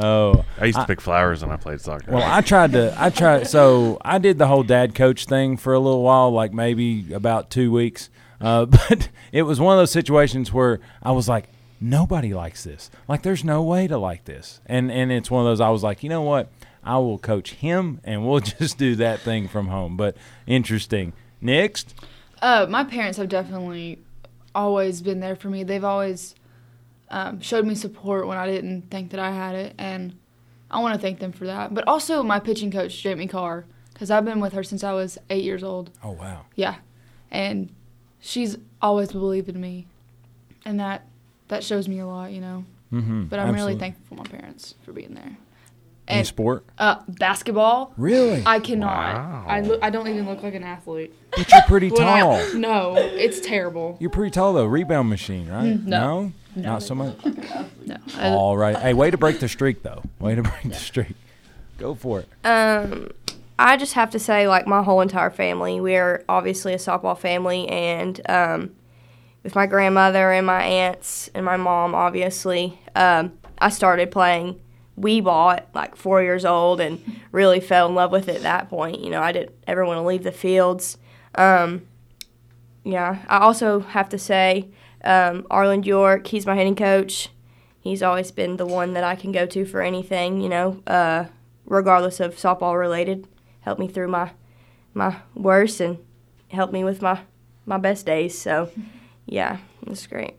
Oh, I used to pick flowers when I played soccer. Well, I tried to. I tried. So I did the whole dad coach thing for a little while, like maybe about two weeks. Uh, but it was one of those situations where I was like, nobody likes this. Like, there's no way to like this. And and it's one of those. I was like, you know what? I will coach him, and we'll just do that thing from home. But interesting. Next. Uh, my parents have definitely always been there for me. They've always um, showed me support when I didn't think that I had it, and I want to thank them for that. But also my pitching coach, Jamie Carr, because I've been with her since I was eight years old. Oh wow. Yeah, and she's always believed in me, and that that shows me a lot, you know. Mm-hmm. But I'm Absolutely. really thankful for my parents for being there. Any sport? Uh, basketball. Really? I cannot. Wow. I look. I don't even look like an athlete. But you're pretty When I- tall. no, it's terrible. You're pretty tall though. Rebound machine, right? Mm, no. No. Not so much. No. All right. Hey, way to break the streak though. Way to break the streak. Go for it. Um, I just have to say, like my whole entire family, we are obviously a softball family, and um, with my grandmother and my aunts and my mom, obviously, um, I started playing wee bought like four years old and really fell in love with it at that point. You know, I didn't ever want to leave the fields. Um, yeah, I also have to say, um, Arlen York, he's my hitting coach. He's always been the one that I can go to for anything, you know, uh, regardless of softball related. Helped me through my my worst and helped me with my my best days. So, yeah, it's great.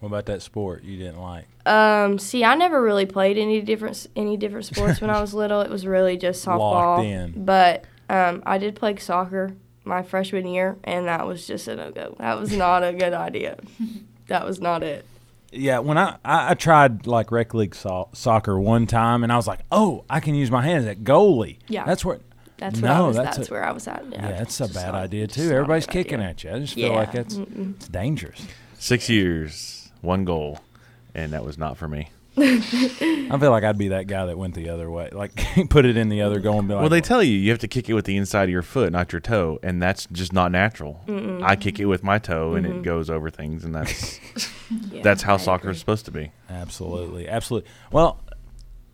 What about that sport you didn't like? Um, see, I never really played any different any different sports when I was little. It was really just softball. Locked in. But um, I did play soccer my freshman year, and that was just a no go. That was not a good idea. that was not it. Yeah, when I, I, I tried like rec league so- soccer one time, and I was like, oh, I can use my hands at goalie. Yeah. that's what. That's what no, I was, that's, that's, a- where I was at. Yeah, Yeah, that's a bad not- idea too. Everybody's kicking idea. at you. I just feel Yeah, like it's mm-mm. it's dangerous. Six years, one goal, and that was not for me. I feel like I'd be that guy that went the other way, like put it in the other goal and be like, Well, they tell you you have to kick it with the inside of your foot, not your toe, and that's just not natural. Mm-mm. I kick it with my toe, and Mhm. it goes over things, and that's Yeah, that's how I soccer agree. is supposed to be. Absolutely, absolutely. Well,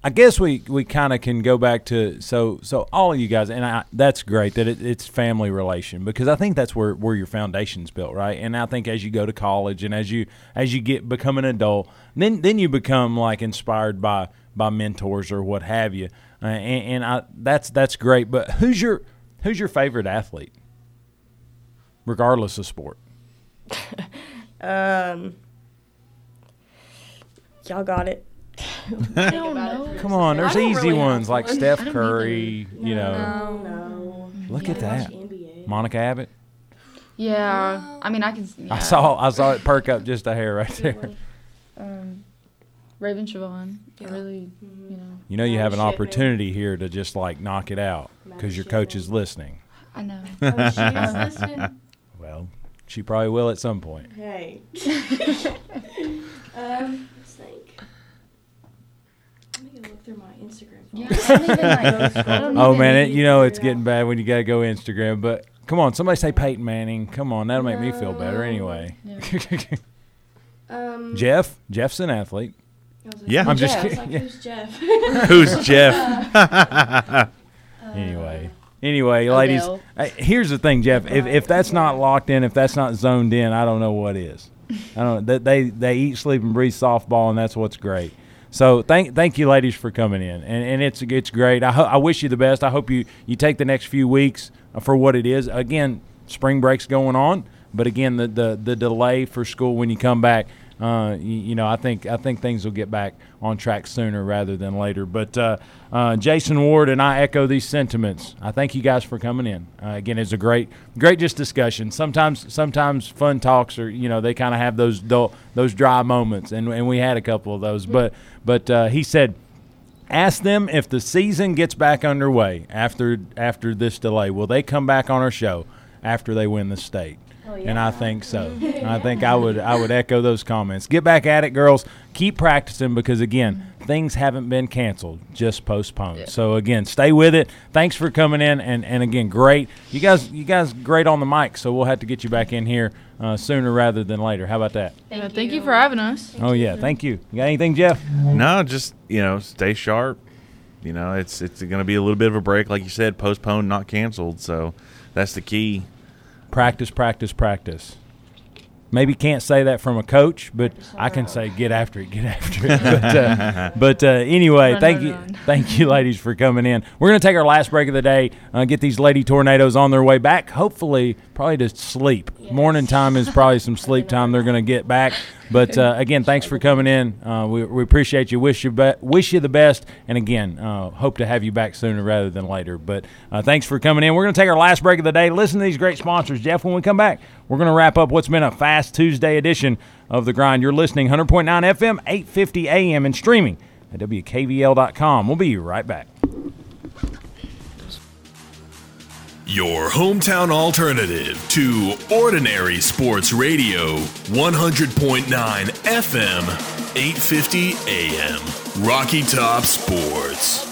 I guess we, we kind of can go back to so so all of you guys, and I, that's great that it, it's family relation because I think that's where, where your foundation's built, right? And I think as you go to college and as you as you get become an adult, then then you become like inspired by by mentors or what have you, uh, and, and I that's that's great. But who's your who's your favorite athlete, regardless of sport? Um, y'all got it. I don't know. Come on, there's easy really ones like one. Steph I don't Curry, you know. No, no. Look You at that, Monica Abbott. Yeah, I mean, I can. Yeah. I saw I saw it perk up just a hair right there. Um, Raven Siobhan. I really, you know. You know you have an Shit, man. opportunity here to just like knock it out because your coach is listening. I know. Oh, she listening. Well, she probably will at some point. Hey. um, let's think. Let me go look through my Instagram. Yeah, photos. I don't even, like, I don't Oh man, it, you know it's getting bad when you gotta go Instagram. But come on, somebody say Peyton Manning. Come on, that'll make me feel better No. anyway. Um, Jeff, Jeff's an athlete. Like, Yeah. I'm just I kidding. like, Yeah. who's Jeff? Who's Jeff? Anyway, anyway, ladies, uh, here's the thing, Jeff. If, if that's not locked in, if that's not zoned in, I don't know what is. I don't. They they, they eat, sleep, and breathe softball, and that's what's great. So thank thank you, ladies, for coming in, and, and it's it's great. I ho- I wish you the best. I hope you you take the next few weeks uh, for what it is. Again, spring break's going on, but again, the the, the delay for school when you come back. Uh, you, you know, I think I think things will get back on track sooner rather than later. But uh, uh, Jason Ward and I echo these sentiments. I thank you guys for coming in. Uh, again, it's a great, great just discussion. Sometimes, sometimes fun talks are you know they kind of have those dull, those dry moments, and and we had a couple of those. But but uh, he said ask them if the season gets back underway after after this delay will they come back on our show after they win the state and i think so. I think i would i would echo those comments. Get back at it girls. Keep practicing because again things haven't been canceled just postponed. So again stay with it. Thanks for coming in. And and again great. You guys you guys great on the mic so we'll have to get you back in here uh, sooner rather than later. How about that? Yeah, thank you. for having us. oh yeah. thank you. You got anything jeff? No, just you know, stay sharp. You know, it's it's going to be a little bit of a break, like you said, postponed, not canceled. So that's the key. Practice, practice, practice. Maybe can't say that from a coach, but I can say get after it, get after it. But, uh, but uh, anyway, Run, thank run, you, run. thank you, ladies, for coming in. We're gonna take our last break of the day, uh, get these lady tornadoes on their way back. Hopefully, probably to sleep. Morning time is probably some sleep time they're gonna get back. But uh, again, thanks for coming in. Uh, we, we appreciate you. Wish you be- wish you the best. And again, uh, hope to have you back sooner rather than later. But uh, thanks for coming in. We're going to take our last break of the day. Listen to these great sponsors, Jeff. When we come back, we're going to wrap up what's been a fast Tuesday edition of the Grind. You're listening 100.9 FM, 8:50 AM, and streaming at wkvl.com. We'll be right back. Your hometown alternative to Ordinary Sports Radio, 100.9 FM, 850 AM. Rocky Top Sports.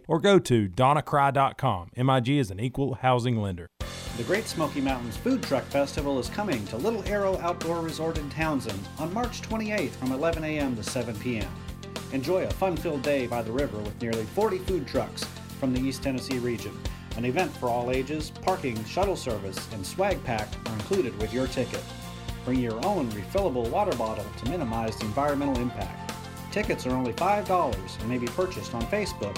or go to donnacry.com. MIG is an equal housing lender. The Great Smoky Mountains Food Truck Festival is coming to Little Arrow Outdoor Resort in Townsend on March 28th from 11 a.m. to 7 p.m. Enjoy a fun filled day by the river with nearly 40 food trucks from the East Tennessee region. An event for all ages, parking, shuttle service, and swag pack are included with your ticket. Bring your own refillable water bottle to minimize the environmental impact. Tickets are only $5 and may be purchased on Facebook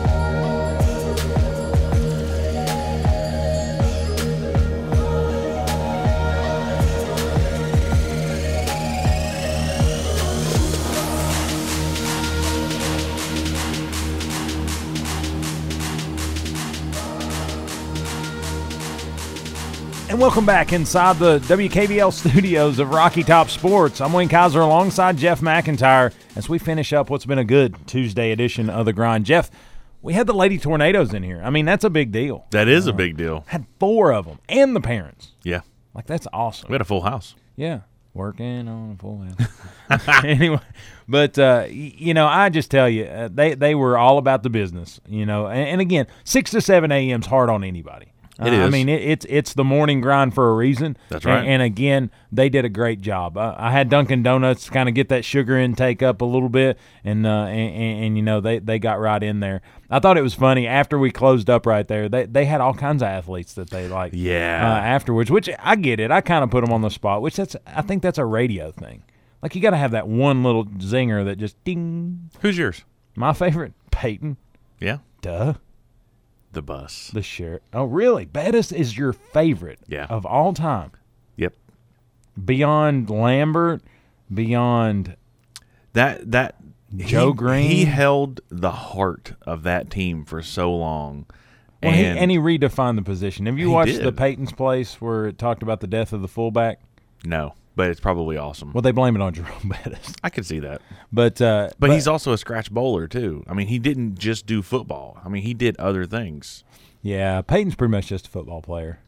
And welcome back inside the WKVL studios of Rocky Top Sports. I'm Wayne Kaiser alongside Jeff McIntyre as we finish up what's been a good Tuesday edition of The Grind. Jeff, we had the Lady Tornadoes in here. I mean, that's a big deal. That is a big deal. Had four of them and the parents. Yeah. Like, that's awesome. We had a full house. Yeah. Working on a full house. anyway, but, uh, you know, I just tell you, uh, they, they were all about the business, you know. And, and again, 6 to 7 a.m. is hard on anybody. It Uh, I mean, it, it's it's the morning grind for a reason. That's And- right. And, again, they did a great job. Uh, I had Dunkin' Donuts kind of get that sugar intake up a little bit, and uh, and, and, and, you know they, they got right in there. I thought it was funny after we closed up right there. They they had all kinds of athletes that they like. Yeah. Uh, afterwards, which I get it. I kind of put them on the spot. Which that's I think that's a radio thing. Like you got to have that one little zinger that just ding. Who's yours? My favorite, Peyton. Yeah. Duh. The bus. The sheriff. Oh, really? Bettis is your favorite Yeah. of all time. Yep. Beyond Lambert, beyond That that Joe he, Green? He held the heart of that team for so long. well, he, and, and he redefined the position. Have you watched did. the Peyton's Place where it talked about the death of the fullback? no, but it's probably awesome. Well, they blame it on Jerome Bettis, I could see that. but uh, But, he's also a scratch bowler too. I mean, he didn't just do football. I mean, he did other things. yeah, Peyton's pretty much just a football player.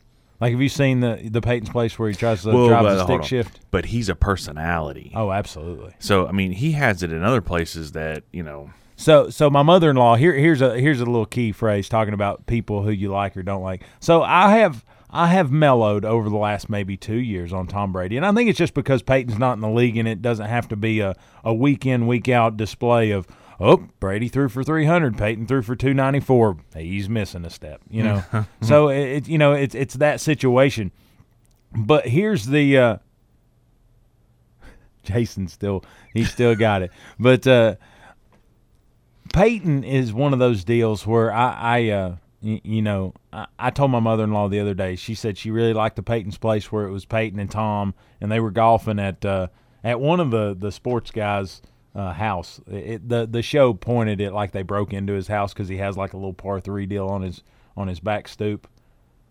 Like, have you seen the the Peyton's Place where he tries to Well, drive but the stick shift? But he's a personality. Oh, absolutely. So I mean, he has it in other places that you know. So, so my mother-in-law here. Here's a here's a little key phrase talking about people who you like or don't like. So I have I have mellowed over the last maybe two years on Tom Brady, and I think it's just because Peyton's not in the league, and it doesn't have to be a a week in week out display of oh Brady threw for three hundred, Peyton threw for two ninety four. He's missing a step, you know. so it, it you know it's it's that situation. But here's the. Uh, Jason still he still got it, but. uh Peyton is one of those deals where I, I uh, you know, I, I told my mother in law the other day. She said she really liked the Peyton's place where it was Peyton and Tom, and they were golfing at uh, at one of the the sports guys' uh, house. It, the the show pointed it like they broke into his house because he has like a little par three deal on his on his back stoop.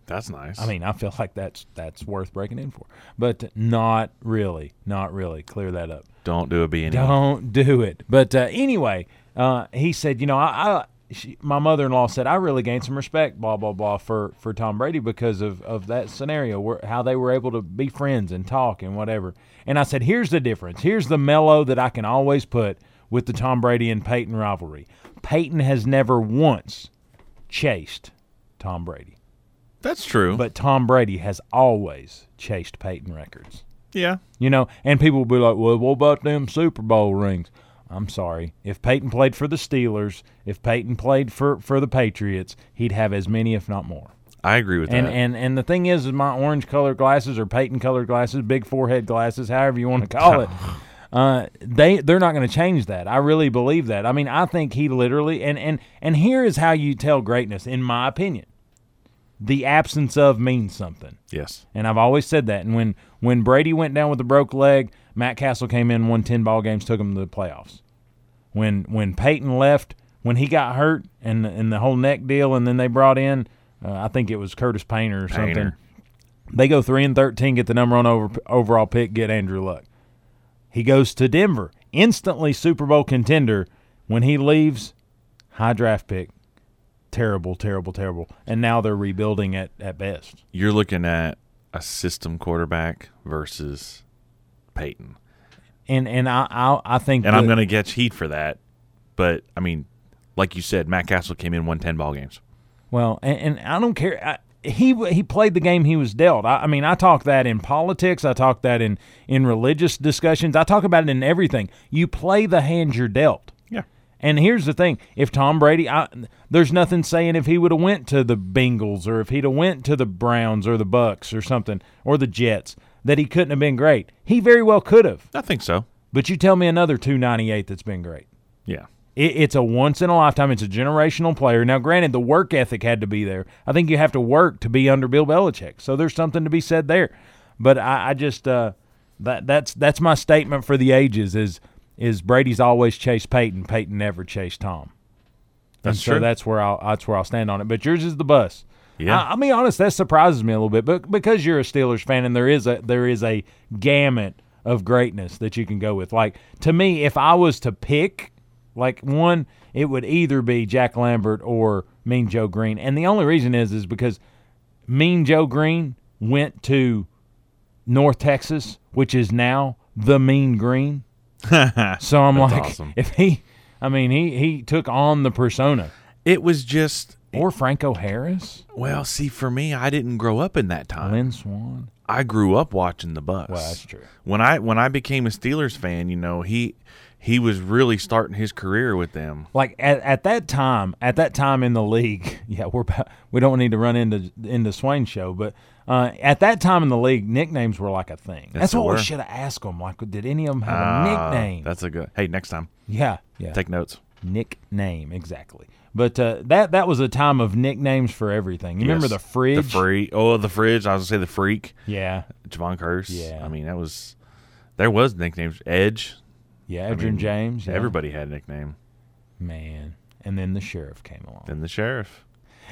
That's nice. I mean, I feel like that's that's worth breaking in for, but not really, not really. Clear that up. don't do a B and Don't do it. But uh, anyway, uh, he said, you know, I, I she, my mother-in-law said I really gained some respect, blah blah blah, for for Tom Brady because of of that scenario where how they were able to be friends and talk and whatever. And I said, here's the difference. Here's the mellow that I can always put with the Tom Brady and Peyton rivalry. Peyton has never once chased Tom Brady. That's true. But Tom Brady has always chased Peyton records. Yeah. You know, and people will be like, well, what about them Super Bowl rings? I'm sorry. If Peyton played for the Steelers, if Peyton played for, for the Patriots, he'd have as many, if not more. I agree with and, that. And and the thing is, is my orange colored glasses or Peyton colored glasses, big forehead glasses, however you want to call it, uh, they they're not going to change that. I really believe that. I mean, I think he literally and and and here is how you tell greatness, in my opinion. The absence of means something. Yes. And I've always said that. And when when Brady went down with a broke leg, Matt Cassel came in, won ten ball games, took him to the playoffs. When when Peyton left, when he got hurt and and the whole neck deal, and then they brought in, uh, I think it was Curtis Painter or something. They go three and thirteen, get the number one over, overall pick, get Andrew Luck. He goes to Denver, instantly Super Bowl contender. When he leaves, high draft pick, terrible, terrible, terrible. And now they're rebuilding at at best. You're looking at a system quarterback versus Peyton. And and I I, I think And I'm going to get heat for that. But, I mean, like you said, Matt Cassel came in, won 10 ball games. Well, and, and I don't care. I, he he played the game he was dealt. I, I mean, I talk that in politics. I talk that in in religious discussions. I talk about it in everything. You play the hand you're dealt. Yeah. And here's the thing: if Tom Brady, I, there's nothing saying if he would have went to the Bengals or if he'd have went to the Browns or the Bucks or something or the Jets that he couldn't have been great. He very well could have. I think so. But you tell me another 298 that's been great. Yeah. It, it's a once in a lifetime. It's a generational player. Now, granted, the work ethic had to be there. I think you have to work to be under Bill Belichick. So there's something to be said there. But I, I just uh, that that's that's my statement for the ages is is Brady's always chased Peyton. Peyton never chased Tom. That's and so true. that's where I'll that's where I'll stand on it. But yours is the bus. Yeah. I, I'll be honest, that surprises me a little bit, but because you're a Steelers fan and there is a there is a gamut of greatness that you can go with. Like to me, if I was to pick like one, it would either be Jack Lambert or Mean Joe Green. And the only reason is is because Mean Joe Green went to North Texas, which is now the Mean Green. so I'm like, awesome. if he, I mean, he he took on the persona. It was just or Franco Harris. Well, see, for me, I didn't grow up in that time. Lynn Swann. I grew up watching the Bucks. Well, that's true. When I when I became a Steelers fan, you know, he he was really starting his career with them. Like at, at that time, at that time in the league, yeah, we're about, we don't need to run into into Swain show, but uh, at that time in the league, nicknames were like a thing. Yes, That's they what were. we should have asked them. Like, did any of them have Ah, a nickname? That's a good. Hey, next time. Yeah, yeah. Take notes. Nickname exactly. But uh, that that was a time of nicknames for everything. You remember the fridge? The free. Oh, the fridge. I was gonna say the freak. Yeah. Jevon Kearse. Yeah. I mean, that was. There was nicknames. Edge. Yeah, I Edgerrin mean, James. yeah. Everybody had a nickname. Man, and then the sheriff came along. Then the sheriff.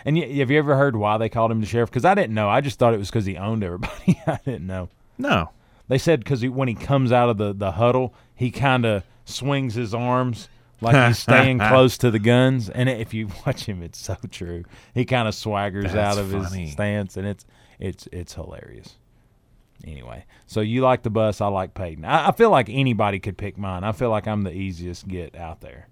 And y- have you ever heard why they called him the sheriff? Because I didn't know. I just thought it was because he owned everybody. I didn't know. No. They said because when he comes out of the, the huddle, he kind of swings his arms like he's staying close to the guns. And if you watch him, it's so true. He kind of swaggers That's out of funny. his stance, and it's it's it's hilarious. Anyway, so you like the bus, I like Peyton. I, I feel like anybody could pick mine. I feel like I'm the easiest get out there.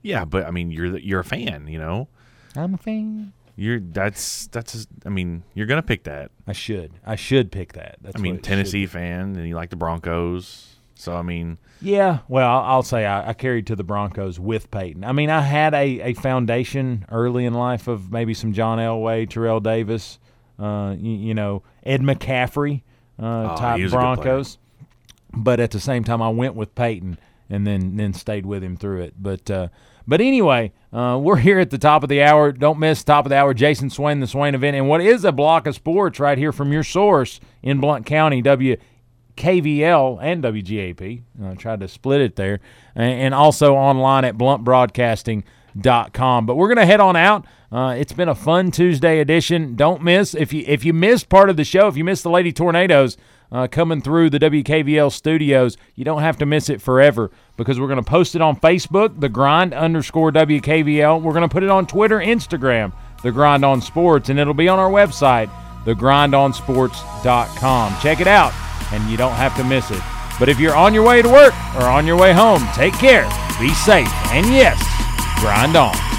Yeah, but I mean, you're the, you're a fan. You know. I'm a fan. You're that's that's. I mean, you're gonna pick that. I should. I should pick that. That's I mean, what it should Tennessee fan, and you like the Broncos. So I mean, Yeah, well, I'll say I, I carried to the Broncos with Peyton. I mean, I had a, a foundation early in life of maybe some John Elway, Terrell Davis, uh, you, you know, Ed McCaffrey uh, Oh, type he was a good player. Broncos. But at the same time, I went with Peyton and then then stayed with him through it. But uh, but anyway, uh, we're here at the top of the hour. Don't miss top of the hour. Jason Swain, the Swain event, and what is a block of sports right here from your source in Blount County, W. KVL and WGAP. I tried to split it there. And, also online at sports.com. But we're going to head on out. Uh, it's been a fun Tuesday edition. Don't miss if you if you missed part of the show, if you missed the Lady Tornadoes uh, coming through the WKVL studios, you don't have to miss it forever because we're going to post it on Facebook, the grind underscore WKVL. We're going to put it on Twitter, Instagram, the grind on sports, and it'll be on our website, thegrindonsports.com. Check it out, and you don't have to miss it. But if you're on your way to work or on your way home, take care, be safe, and yes, grind on.